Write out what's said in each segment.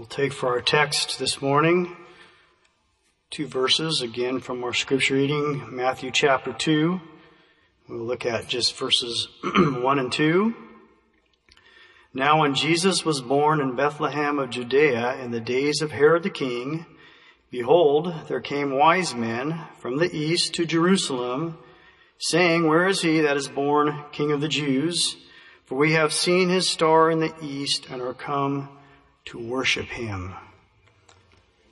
We'll take for our text this morning two verses again from our scripture reading, Matthew chapter 2. We'll look at just verses 1 and 2. Now when Jesus was born in Bethlehem of Judea in the days of Herod the king, behold, there came wise men from the east to Jerusalem, saying, Where is he that is born King of the Jews? For we have seen his star in the east and are come to worship him.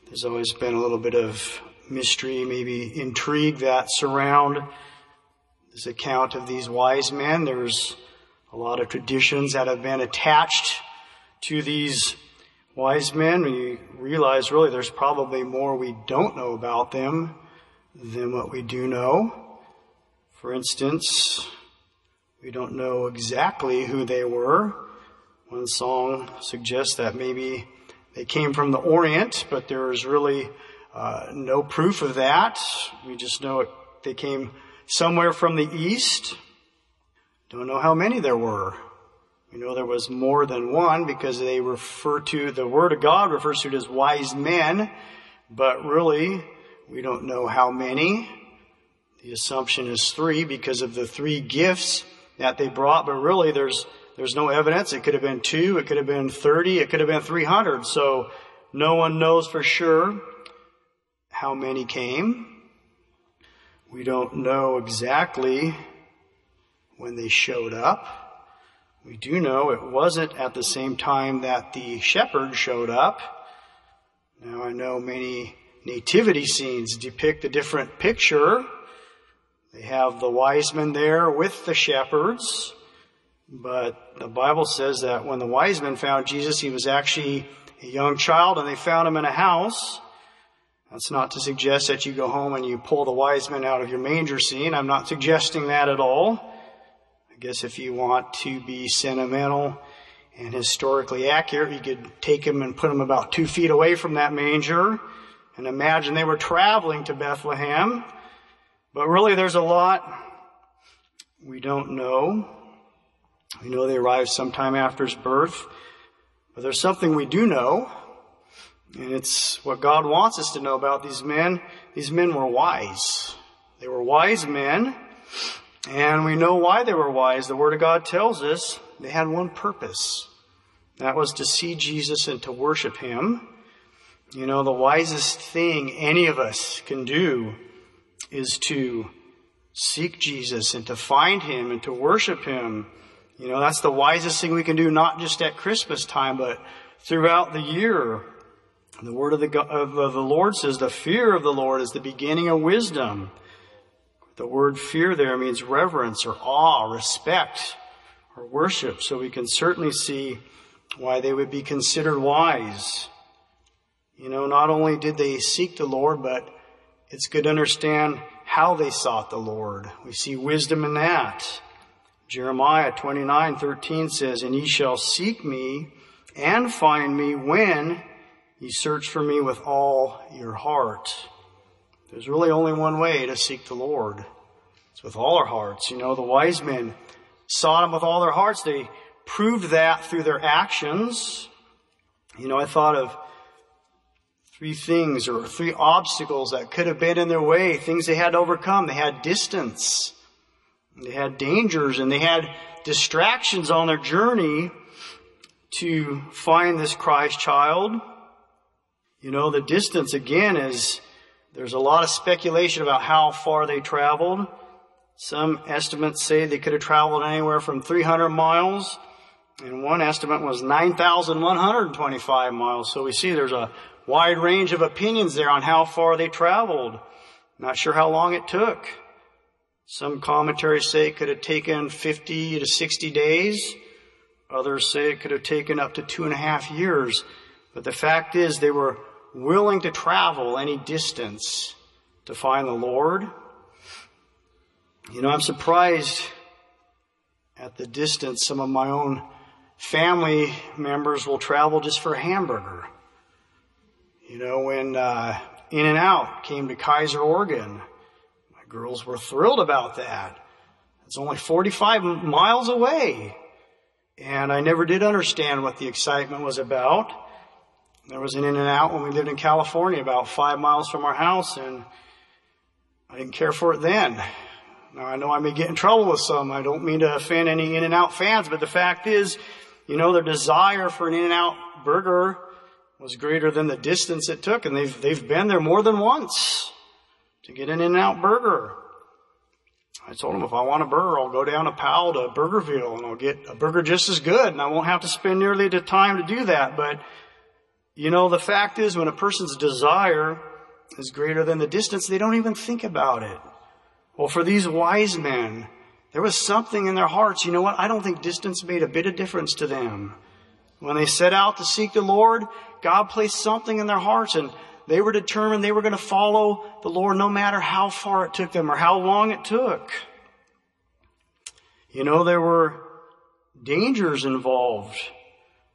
There's always been a little bit of mystery, maybe intrigue that surround this account of these wise men. There's a lot of traditions that have been attached to these wise men. We realize really there's probably more we don't know about them than what we do know. For instance, we don't know exactly who they were. One song suggests that maybe they came from the Orient, but there is really uh, no proof of that. We just know it, they came somewhere from the East. Don't know how many there were. We know there was more than one because they refer to, the Word of God refers to it as wise men, but really, we don't know how many. The assumption is three because of the three gifts that they brought, but really there's there's no evidence. It could have been two, it could have been 30, it could have been 300. So no one knows for sure how many came. We don't know exactly when they showed up. We do know it wasn't at the same time that the shepherds showed up. Now I know many nativity scenes depict a different picture. They have the wise men there with the shepherds. But the Bible says that when the wise men found Jesus, he was actually a young child and they found him in a house. That's not to suggest that you go home and you pull the wise men out of your manger scene. I'm not suggesting that at all. I guess if you want to be sentimental and historically accurate, you could take him and put him about two feet away from that manger and imagine they were traveling to Bethlehem. But really there's a lot we don't know. We know they arrived sometime after his birth, but there's something we do know, and it's what God wants us to know about these men. These men were wise. They were wise men, and we know why they were wise. The Word of God tells us they had one purpose. That was to see Jesus and to worship Him. You know, the wisest thing any of us can do is to seek Jesus and to find Him and to worship Him you know, that's the wisest thing we can do, not just at Christmas time, but throughout the year. The word of the, of the Lord says the fear of the Lord is the beginning of wisdom. The word fear there means reverence or awe, respect, or worship. So we can certainly see why they would be considered wise. You know, not only did they seek the Lord, but it's good to understand how they sought the Lord. We see wisdom in that. Jeremiah 29:13 says, "And ye shall seek me and find me when ye search for me with all your heart." There's really only one way to seek the Lord. It's with all our hearts. You know, the wise men sought him with all their hearts. They proved that through their actions. You know, I thought of three things or three obstacles that could have been in their way, things they had to overcome. They had distance. They had dangers and they had distractions on their journey to find this Christ child. You know, the distance again is, there's a lot of speculation about how far they traveled. Some estimates say they could have traveled anywhere from 300 miles, and one estimate was 9,125 miles. So we see there's a wide range of opinions there on how far they traveled. Not sure how long it took. Some commentaries say it could have taken 50 to 60 days. Others say it could have taken up to two and a half years. But the fact is they were willing to travel any distance to find the Lord. You know, I'm surprised at the distance some of my own family members will travel just for a hamburger. You know, when uh, In and Out came to Keizer, Oregon, Girls were thrilled about that. It's only 45 miles away. And I never did understand what the excitement was about. There was an in and out when we lived in California about five miles from our house and I didn't care for it then. Now I know I may get in trouble with some. I don't mean to offend any in and out fans, but the fact is, you know, their desire for an in and out burger was greater than the distance it took and they've, they've been there more than once to get an in and out burger. I told him if I want a burger, I'll go down to Powell to Burgerville and I'll get a burger just as good and I won't have to spend nearly the time to do that. But, you know, the fact is when a person's desire is greater than the distance, they don't even think about it. Well, for these wise men, there was something in their hearts. You know what? I don't think distance made a bit of difference to them. When they set out to seek the Lord, God placed something in their hearts and they were determined they were going to follow the Lord no matter how far it took them or how long it took. You know, there were dangers involved.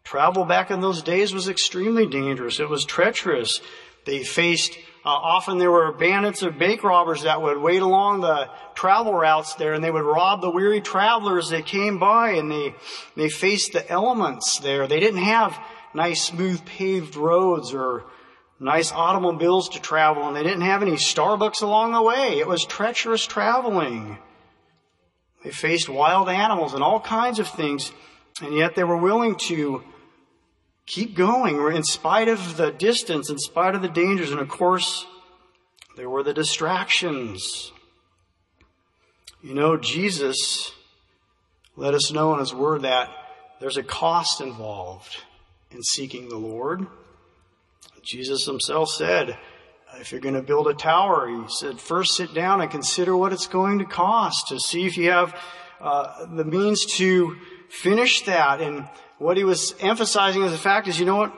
Travel back in those days was extremely dangerous. It was treacherous. They faced, uh, often there were bandits or bank robbers that would wait along the travel routes there and they would rob the weary travelers that came by and they, they faced the elements there. They didn't have nice smooth paved roads or nice automobiles to travel and they didn't have any Starbucks along the way. It was treacherous traveling. They faced wild animals and all kinds of things, and yet they were willing to keep going in spite of the distance, in spite of the dangers, and of course, there were the distractions. You know, Jesus let us know in His Word that there's a cost involved in seeking the Lord. Jesus himself said, if you're going to build a tower, he said, first sit down and consider what it's going to cost to see if you have uh, the means to finish that. And what he was emphasizing as a fact is, you know what?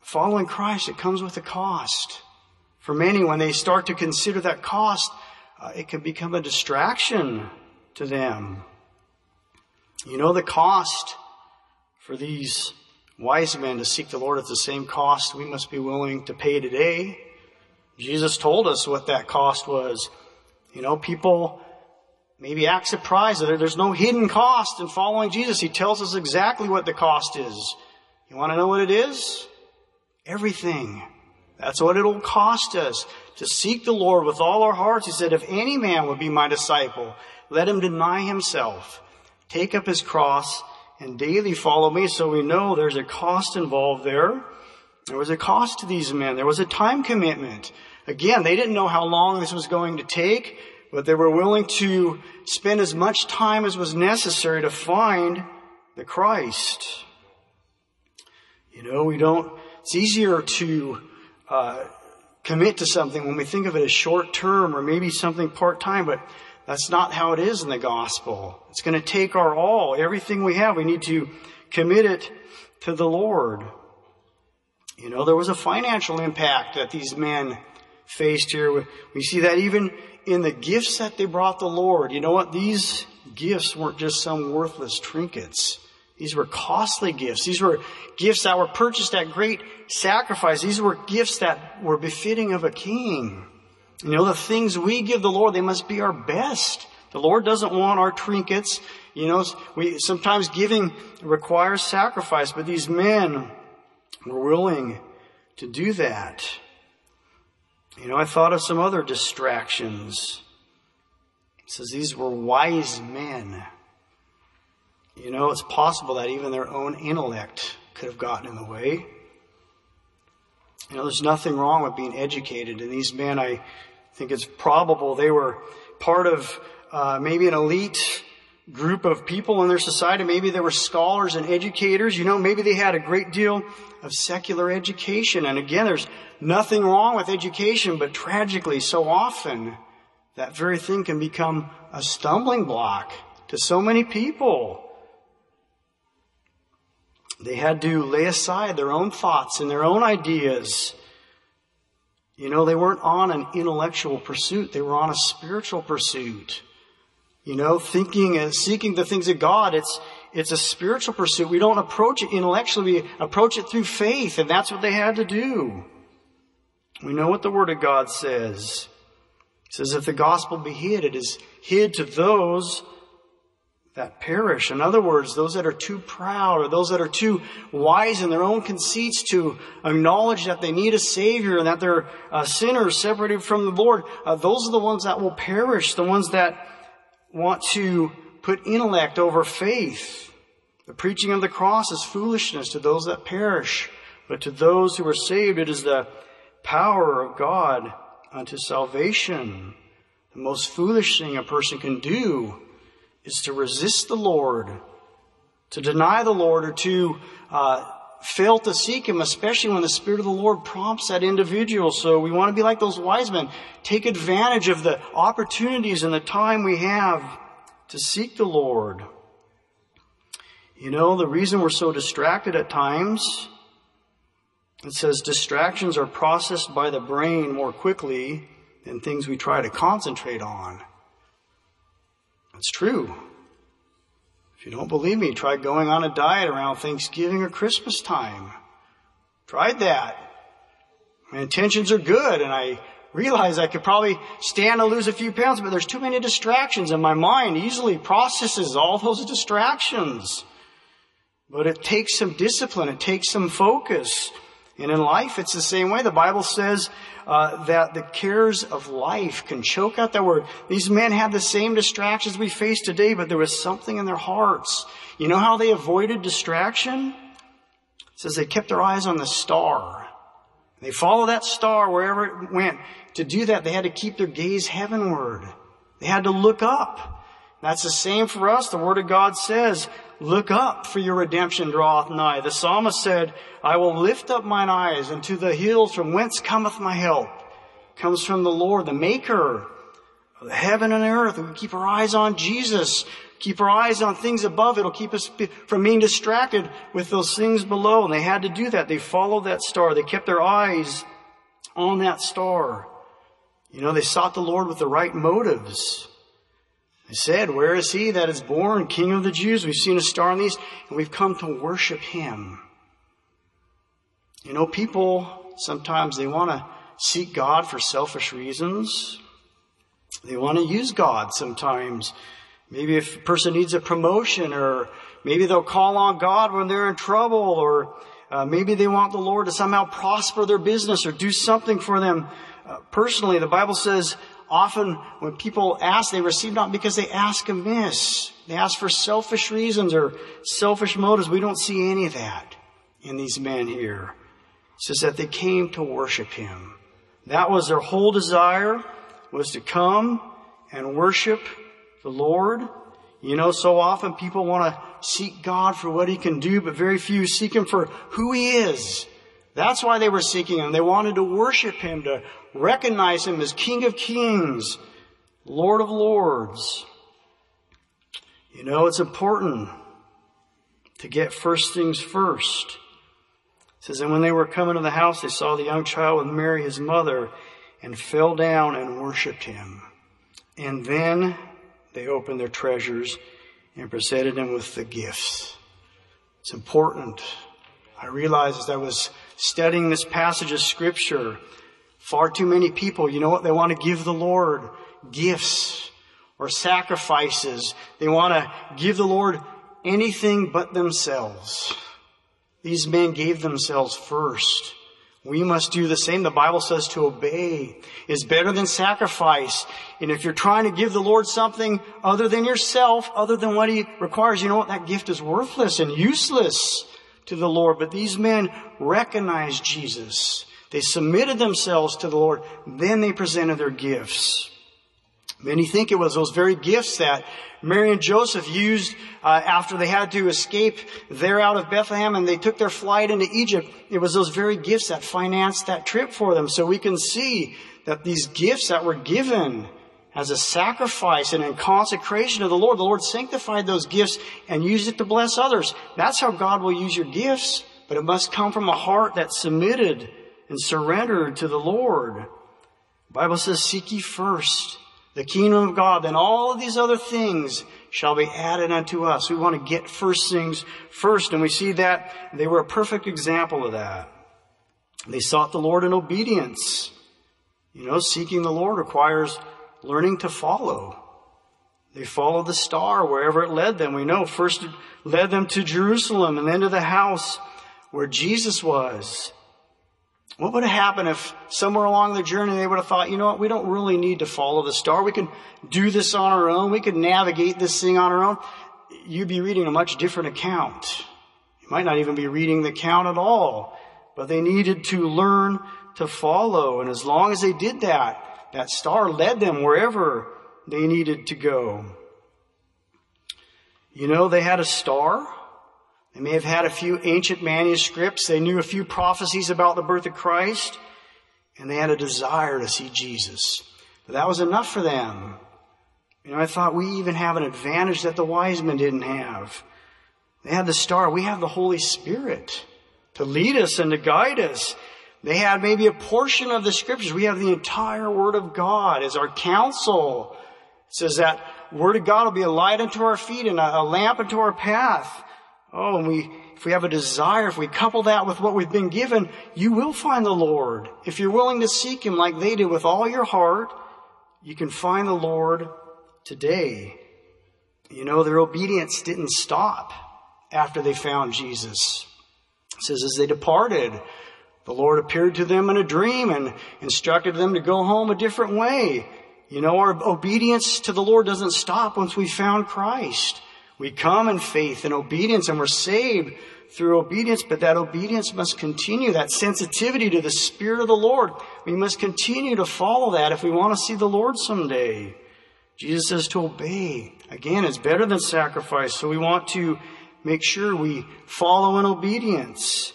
Following Christ, it comes with a cost. For many, when they start to consider that cost, uh, it can become a distraction to them. You know the cost for these wise men to seek the Lord at the same cost we must be willing to pay today. Jesus told us what that cost was. You know, people maybe act surprised that there's no hidden cost in following Jesus. He tells us exactly what the cost is. You want to know what it is? Everything. That's what it'll cost us to seek the Lord with all our hearts. He said, if any man would be my disciple, let him deny himself, take up his cross, and daily follow me. So we know there's a cost involved there. There was a cost to these men. There was a time commitment. Again, they didn't know how long this was going to take, but they were willing to spend as much time as was necessary to find the Christ. You know, we don't, it's easier to uh, commit to something when we think of it as short term or maybe something part time, but that's not how it is in the gospel. It's going to take our all, everything we have. We need to commit it to the Lord. You know, there was a financial impact that these men faced here. We see that even in the gifts that they brought the Lord. You know what? These gifts weren't just some worthless trinkets. These were costly gifts. These were gifts that were purchased at great sacrifice. These were gifts that were befitting of a king. You know, the things we give the Lord, they must be our best. The Lord doesn't want our trinkets. You know, we, sometimes giving requires sacrifice, but these men were willing to do that. You know, I thought of some other distractions. It says these were wise men. You know, it's possible that even their own intellect could have gotten in the way. You know, there's nothing wrong with being educated, and these men, I think it's probable they were part of uh, maybe an elite group of people in their society. Maybe they were scholars and educators. You know, maybe they had a great deal of secular education. And again, there's nothing wrong with education, but tragically, so often that very thing can become a stumbling block to so many people. They had to lay aside their own thoughts and their own ideas. You know, they weren't on an intellectual pursuit. They were on a spiritual pursuit. You know, thinking and seeking the things of God, it's, it's a spiritual pursuit. We don't approach it intellectually. We approach it through faith, and that's what they had to do. We know what the Word of God says. It says, if the gospel be hid, it is hid to those that perish. In other words, those that are too proud or those that are too wise in their own conceits to acknowledge that they need a Savior and that they're uh, sinners separated from the Lord, uh, those are the ones that will perish, the ones that want to put intellect over faith. The preaching of the cross is foolishness to those that perish, but to those who are saved, it is the power of God unto salvation. The most foolish thing a person can do is to resist the Lord, to deny the Lord, or to uh, fail to seek Him, especially when the Spirit of the Lord prompts that individual. So we want to be like those wise men. Take advantage of the opportunities and the time we have to seek the Lord. You know, the reason we're so distracted at times, it says distractions are processed by the brain more quickly than things we try to concentrate on. It's true. If you don't believe me, try going on a diet around Thanksgiving or Christmas time. Tried that. My intentions are good and I realize I could probably stand to lose a few pounds, but there's too many distractions and my mind easily processes all those distractions. But it takes some discipline. It takes some focus. And in life, it's the same way. The Bible says uh, that the cares of life can choke out that word. These men had the same distractions we face today, but there was something in their hearts. You know how they avoided distraction? It says they kept their eyes on the star. They followed that star wherever it went. To do that, they had to keep their gaze heavenward. They had to look up. That's the same for us. The Word of God says, look up for your redemption draweth nigh. The psalmist said, I will lift up mine eyes unto the hills from whence cometh my help. Comes from the Lord, the maker of heaven and earth. We keep our eyes on Jesus. Keep our eyes on things above. It'll keep us from being distracted with those things below. And they had to do that. They followed that star. They kept their eyes on that star. You know, they sought the Lord with the right motives. They said, Where is he that is born King of the Jews? We've seen a star in these, and we've come to worship him. You know, people sometimes they want to seek God for selfish reasons. They want to use God sometimes. Maybe if a person needs a promotion, or maybe they'll call on God when they're in trouble, or uh, maybe they want the Lord to somehow prosper their business or do something for them. Uh, personally, the Bible says, often when people ask, they receive not because they ask amiss. They ask for selfish reasons or selfish motives. We don't see any of that in these men here. It says that they came to worship him. That was their whole desire was to come and worship the Lord. You know, so often people want to seek God for what he can do, but very few seek him for who he is. That's why they were seeking him. They wanted to worship him, to recognize him as King of Kings, Lord of Lords. You know, it's important to get first things first. It says, and when they were coming to the house, they saw the young child with Mary, his mother, and fell down and worshiped him. And then they opened their treasures and presented him with the gifts. It's important. I realized as I was studying this passage of scripture Far too many people, you know what? They want to give the Lord gifts or sacrifices. They want to give the Lord anything but themselves. These men gave themselves first. We must do the same. The Bible says to obey is better than sacrifice. And if you're trying to give the Lord something other than yourself, other than what He requires, you know what? That gift is worthless and useless to the Lord. But these men recognized Jesus. They submitted themselves to the Lord. Then they presented their gifts. Many think it was those very gifts that Mary and Joseph used uh, after they had to escape there out of Bethlehem and they took their flight into Egypt. It was those very gifts that financed that trip for them. So we can see that these gifts that were given as a sacrifice and in consecration of the Lord, the Lord sanctified those gifts and used it to bless others. That's how God will use your gifts, but it must come from a heart that's submitted and surrender to the Lord. The Bible says, seek ye first the kingdom of God, then all of these other things shall be added unto us. We want to get first things first, and we see that they were a perfect example of that. They sought the Lord in obedience. You know, seeking the Lord requires learning to follow. They followed the star wherever it led them. We know first it led them to Jerusalem and then to the house where Jesus was. What would have happened if somewhere along the journey they would have thought, you know what, we don't really need to follow the star. We can do this on our own. We can navigate this thing on our own. You'd be reading a much different account. You might not even be reading the account at all. But they needed to learn to follow. And as long as they did that, that star led them wherever they needed to go. You know, they had a star. They may have had a few ancient manuscripts. They knew a few prophecies about the birth of Christ. And they had a desire to see Jesus. But that was enough for them. You know, I thought we even have an advantage that the wise men didn't have. They had the star. We have the Holy Spirit to lead us and to guide us. They had maybe a portion of the scriptures. We have the entire Word of God as our counsel. It says that Word of God will be a light unto our feet and a, lamp unto our path. Oh, and we, if we have a desire, if we couple that with what we've been given, you will find the Lord. If you're willing to seek Him like they did with all your heart, you can find the Lord today. You know, their obedience didn't stop after they found Jesus. It says, as they departed, the Lord appeared to them in a dream and instructed them to go home a different way. You know, our obedience to the Lord doesn't stop once we found Christ. We come in faith and obedience and we're saved through obedience, but that obedience must continue, that sensitivity to the Spirit of the Lord. We must continue to follow that if we want to see the Lord someday. Jesus says to obey. Again, it's better than sacrifice, so we want to make sure we follow in obedience.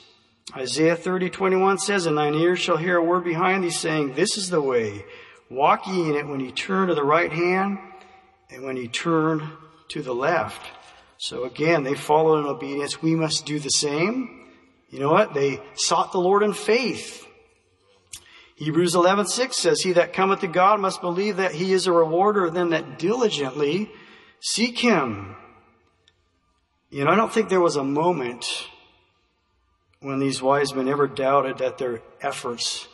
Isaiah 30, 21 says, And thine ears shall hear a word behind thee saying, This is the way. Walk ye in it when ye turn to the right hand and when ye turn to the left. So again, they followed in obedience. We must do the same. You know what? They sought the Lord in faith. Hebrews 11, 6 says, He that cometh to God must believe that he is a rewarder of them that diligently seek him. You know, I don't think there was a moment when these wise men ever doubted that their efforts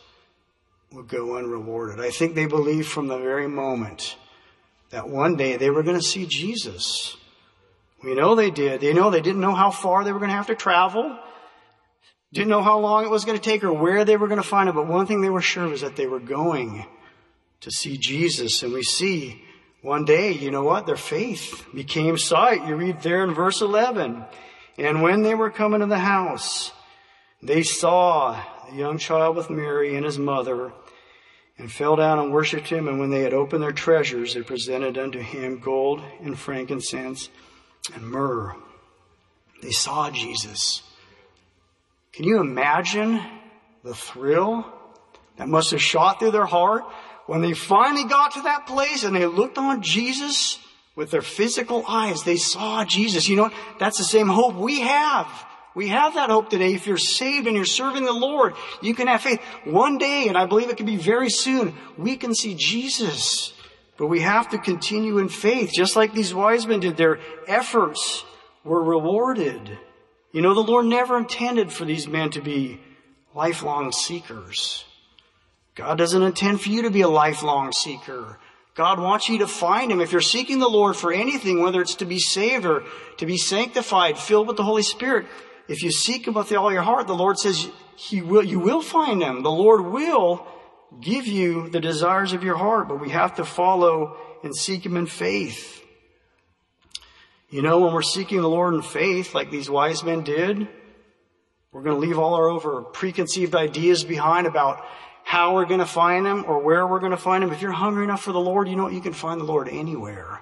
would go unrewarded. I think they believed from the very moment that one day they were going to see Jesus. We know they did. They know they didn't know how far they were going to have to travel. Didn't know how long it was going to take or where they were going to find him. But one thing they were sure of was that they were going to see Jesus. And we see one day, you know what? Their faith became sight. You read there in verse 11. And when they were coming to the house, they saw the young child with Mary and his mother and fell down and worshipped him. And when they had opened their treasures, they presented unto him gold and frankincense and myrrh. They saw Jesus. Can you imagine the thrill that must have shot through their heart when they finally got to that place and they looked on Jesus with their physical eyes? They saw Jesus. You know, that's the same hope we have. We have that hope today. If you're saved and you're serving the Lord, you can have faith. One day, and I believe it can be very soon, we can see Jesus. But we have to continue in faith, just like these wise men did. Their efforts were rewarded. You know, the Lord never intended for these men to be lifelong seekers. God doesn't intend for you to be a lifelong seeker. God wants you to find Him. If you're seeking the Lord for anything, whether it's to be saved or to be sanctified, filled with the Holy Spirit, if you seek Him with all your heart, the Lord says He will, you will find Him. The Lord will give you the desires of your heart, but we have to follow and seek Him in faith. You know, when we're seeking the Lord in faith, like these wise men did, we're going to leave all our over preconceived ideas behind about how we're going to find Him or where we're going to find Him. If you're hungry enough for the Lord, you know what? You can find the Lord anywhere.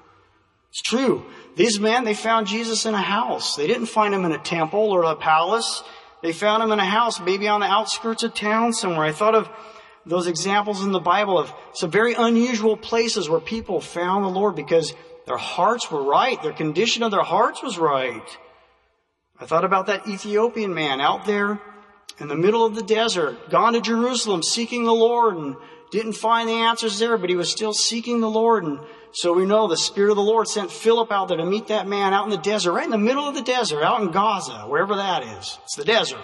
It's true. These men, they found Jesus in a house. They didn't find him in a temple or a palace. They found him in a house, maybe on the outskirts of town somewhere. I thought of those examples in the Bible of some very unusual places where people found the Lord because their hearts were right. Their condition of their hearts was right. I thought about that Ethiopian man out there in the middle of the desert, gone to Jerusalem seeking the Lord and didn't find the answers there, but he was still seeking the Lord. And so we know the Spirit of the Lord sent Philip out there to meet that man out in the desert, right in the middle of the desert, out in Gaza, wherever that is. It's the desert.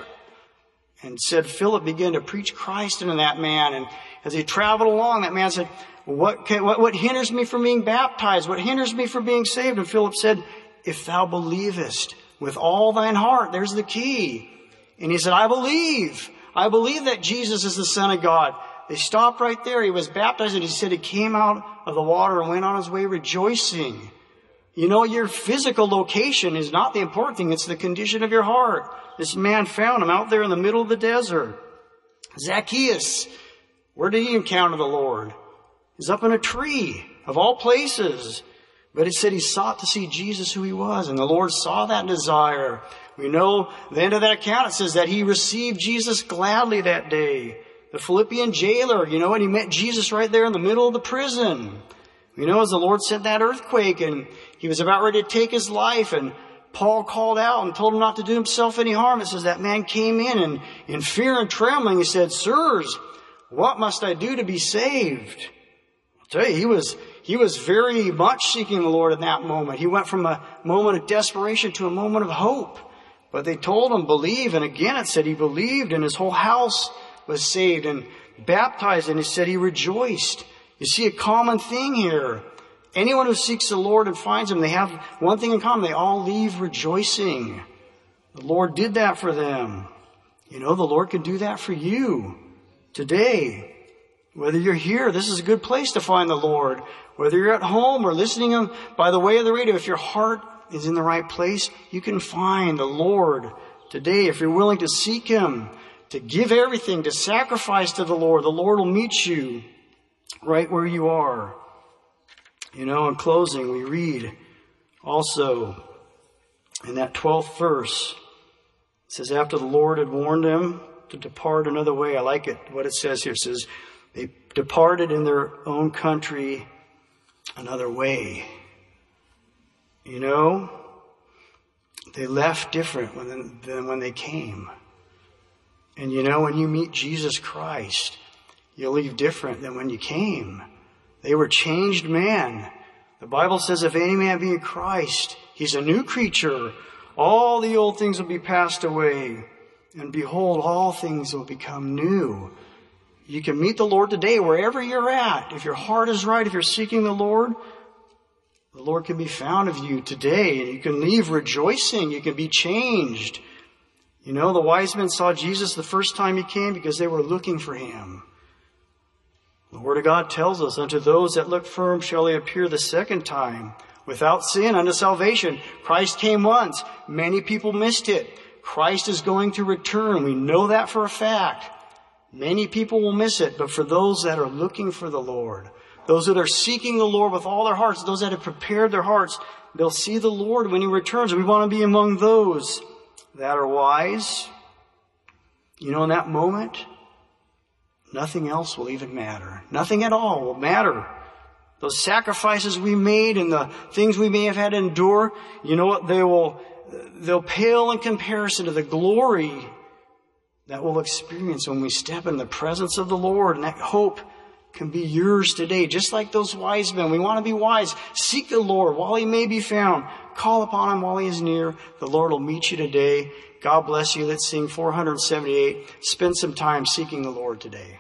and said Philip began to preach Christ into that man. And as he traveled along, that man said, what, can, what, what hinders me from being baptized? What hinders me from being saved? And Philip said, if thou believest with all thine heart, there's the key. And he said, I believe. I believe that Jesus is the Son of God. They stopped right there. He was baptized and he said he came out of the water and went on his way rejoicing. You know, your physical location is not the important thing. It's the condition of your heart. This man found him out there in the middle of the desert. Zacchaeus, where did he encounter the Lord? He's up in a tree of all places. But it said he sought to see Jesus who he was, and the Lord saw that desire. We know the end of that account, it says that he received Jesus gladly that day. The Philippian jailer, you know, and he met Jesus right there in the middle of the prison. You know, as the Lord sent that earthquake and he was about ready to take his life and Paul called out and told him not to do himself any harm. It says that man came in and in fear and trembling, he said, Sirs, what must I do to be saved? I'll tell you, he was, he was very much seeking the Lord in that moment. He went from a moment of desperation to a moment of hope. But they told him, believe. And again, it said he believed and his whole house was saved and baptized. And he said he rejoiced. You see a common thing here. Anyone who seeks the Lord and finds him, they have one thing in common. They all leave rejoicing. The Lord did that for them. You know, the Lord can do that for you today. Whether you're here, this is a good place to find the Lord. Whether you're at home or listening by the way of the radio, if your heart is in the right place, you can find the Lord today. If you're willing to seek Him, to give everything, to sacrifice to the Lord, the Lord will meet you right where you are. You know, in closing, we read also in that 12th verse, it says, after the Lord had warned them to depart another way, I like it, what it says here. It says, they departed in their own country another way. You know, they left different than when they came. And you know, when you meet Jesus Christ, you'll leave different than when you came. They were changed man. The Bible says if any man be in Christ, he's a new creature. All the old things will be passed away. And behold, all things will become new. You can meet the Lord today wherever you're at. If your heart is right, if you're seeking the Lord, the Lord can be found of you today and you can leave rejoicing. You can be changed. You know, the wise men saw Jesus the first time he came because they were looking for him. The Word of God tells us, unto those that look firm shall he appear the second time without sin unto salvation. Christ came once. Many people missed it. Christ is going to return. We know that for a fact. Many people will miss it, but for those that are looking for the Lord, those that are seeking the Lord with all their hearts, those that have prepared their hearts, they'll see the Lord when He returns. We want to be among those that are wise. You know, in that moment, nothing else will even matter. Nothing at all will matter. Those sacrifices we made and the things we may have had to endure, you know what? They will, they'll pale in comparison to the glory that we'll experience when we step in the presence of the Lord. And that hope can be yours today, just like those wise men. We want to be wise. Seek the Lord while he may be found. Call upon him while he is near. The Lord will meet you today. God bless you. Let's sing 478. Spend some time seeking the Lord today.